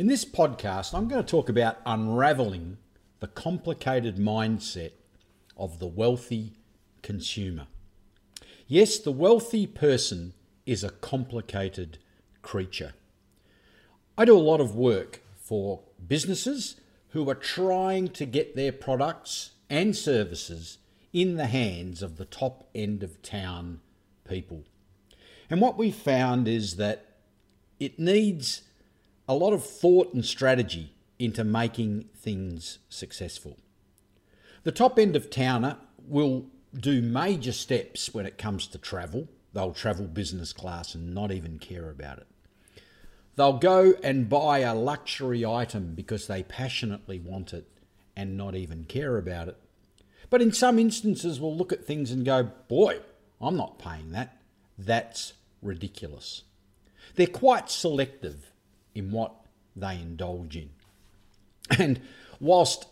In this podcast, I'm going to talk about unraveling the complicated mindset of the wealthy consumer. Yes, the wealthy person is a complicated creature. I do a lot of work for businesses who are trying to get their products and services in the hands of the top end of town people. And what we found is that it needs a lot of thought and strategy into making things successful. The top end of towner will do major steps when it comes to travel. They'll travel business class and not even care about it. They'll go and buy a luxury item because they passionately want it and not even care about it. But in some instances, we'll look at things and go, boy, I'm not paying that. That's ridiculous. They're quite selective in what they indulge in. And whilst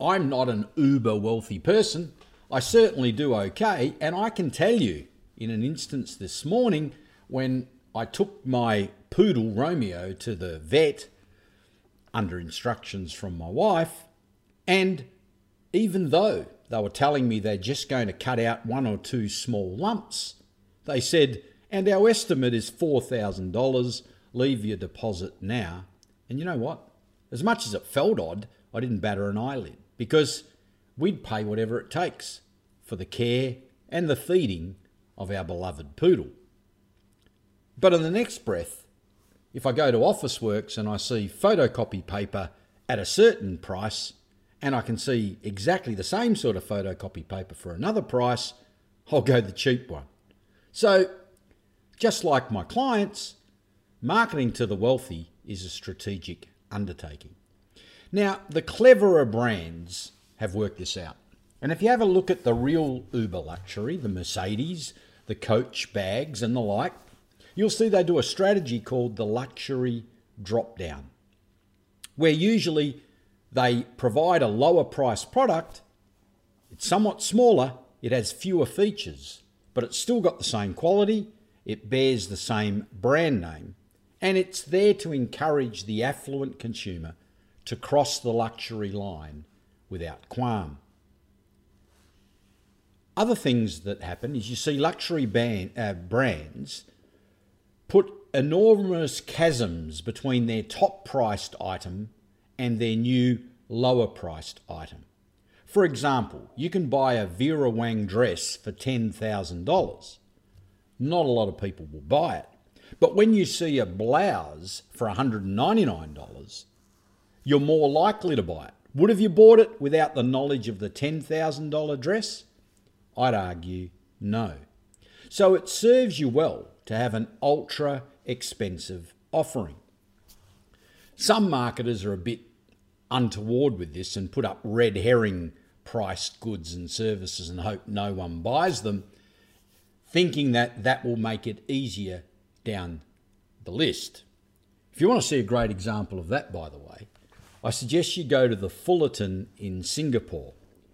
I'm not an uber wealthy person, I certainly do okay. And I can tell you, in an instance this morning, when I took my poodle Romeo to the vet under instructions from my wife, and even though they were telling me they're just going to cut out one or two small lumps, they said, and our estimate is $4,000, leave your deposit now. And you know what? As much as it felt odd, I didn't batter an eyelid because we'd pay whatever it takes for the care and the feeding of our beloved poodle. But in the next breath, if I go to Officeworks and I see photocopy paper at a certain price, and I can see exactly the same sort of photocopy paper for another price, I'll go the cheap one. So, just like my clients, marketing to the wealthy is a strategic undertaking. Now, the cleverer brands have worked this out. And if you have a look at the real Uber luxury, the Mercedes, the Coach bags, and the like, you'll see they do a strategy called the luxury drop down, where usually they provide a lower price product, it's somewhat smaller, it has fewer features, but it's still got the same quality, it bears the same brand name, and it's there to encourage the affluent consumer to cross the luxury line without qualm. Other things that happen is you see luxury uh, brands put enormous chasms between their top priced item and their new lower priced item. For example, you can buy a Vera Wang dress for $10,000. Not a lot of people will buy it. But when you see a blouse for $199, you're more likely to buy it. Would have you bought it without the knowledge of the $10,000 dress? I'd argue no. So it serves you well to have an ultra expensive offering. Some marketers are a bit untoward with this and put up red herring priced goods and services and hope no one buys them, thinking that that will make it easier down the list. If you want to see a great example of that, by the way, I suggest you go to the Fullerton in Singapore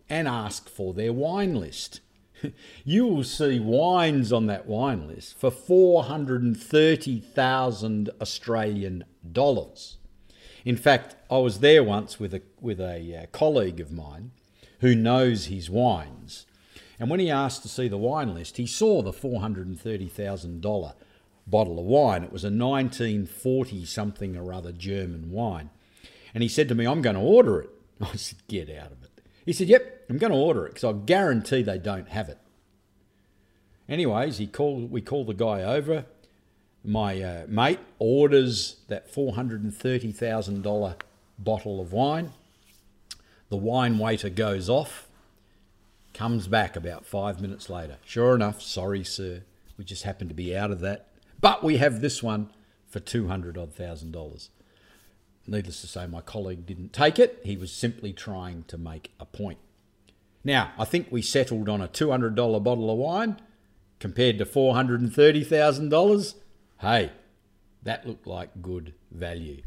and ask for their wine list. you will see wines on that wine list for 430,000 Australian dollars. In fact, I was there once with a, with a uh, colleague of mine who knows his wines. And when he asked to see the wine list, he saw the $430,000 bottle of wine. It was a 1940 something or other German wine. And he said to me, I'm going to order it. I said, Get out of it. He said, Yep, I'm going to order it because I guarantee they don't have it. Anyways, he called, we called the guy over. My uh, mate orders that $430,000 bottle of wine. The wine waiter goes off, comes back about five minutes later. Sure enough, sorry, sir, we just happened to be out of that. But we have this one for 200 odd thousand dollars. Needless to say, my colleague didn't take it. He was simply trying to make a point. Now, I think we settled on a $200 bottle of wine compared to $430,000. Hey, that looked like good value.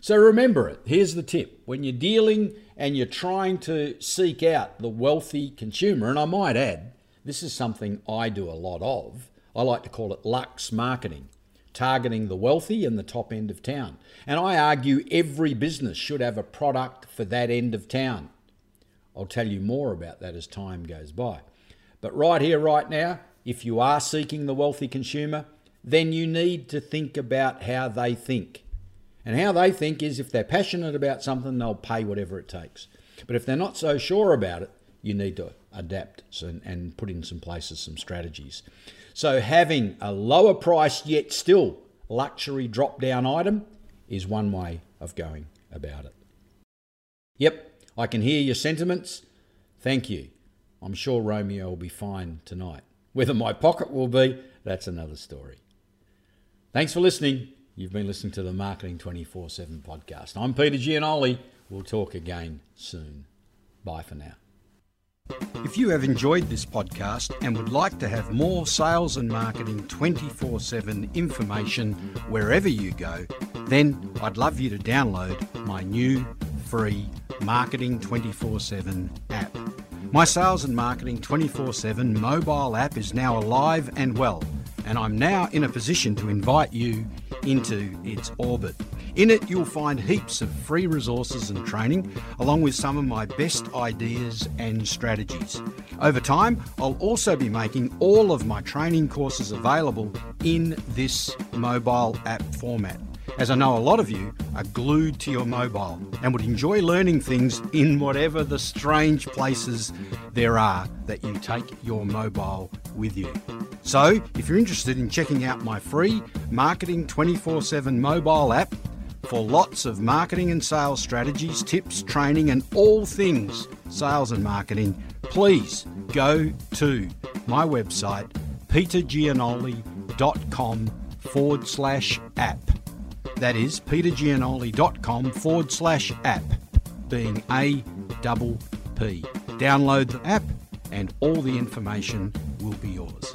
So remember it. Here's the tip. When you're dealing and you're trying to seek out the wealthy consumer, and I might add, this is something I do a lot of. I like to call it lux marketing. targeting the wealthy and the top end of town. And I argue every business should have a product for that end of town. I'll tell you more about that as time goes by. But right here, right now, if you are seeking the wealthy consumer, then you need to think about how they think. And how they think is if they're passionate about something, they'll pay whatever it takes. But if they're not so sure about it, you need to adapt and and put in some places some strategies. So having a lower price yet still luxury drop down item is one way of going about it. Yep, I can hear your sentiments. Thank you. I'm sure Romeo will be fine tonight. Whether my pocket will be, that's another story. Thanks for listening. You've been listening to the Marketing 24 7 podcast. I'm Peter Gianoli. We'll talk again soon. Bye for now. If you have enjoyed this podcast and would like to have more sales and marketing 24 7 information wherever you go, then I'd love you to download my new free Marketing 24 7 app. My Sales and Marketing 24 7 mobile app is now alive and well, and I'm now in a position to invite you into its orbit. In it, you'll find heaps of free resources and training, along with some of my best ideas and strategies. Over time, I'll also be making all of my training courses available in this mobile app format as I know a lot of you are glued to your mobile and would enjoy learning things in whatever the strange places there are that you take your mobile with you. So, if you're interested in checking out my free Marketing 24 7 mobile app for lots of marketing and sales strategies, tips, training, and all things sales and marketing, please go to my website, petergianoli.com forward slash app. That is petergianoli.com forward slash app, being A double P. Download the app and all the information will be yours.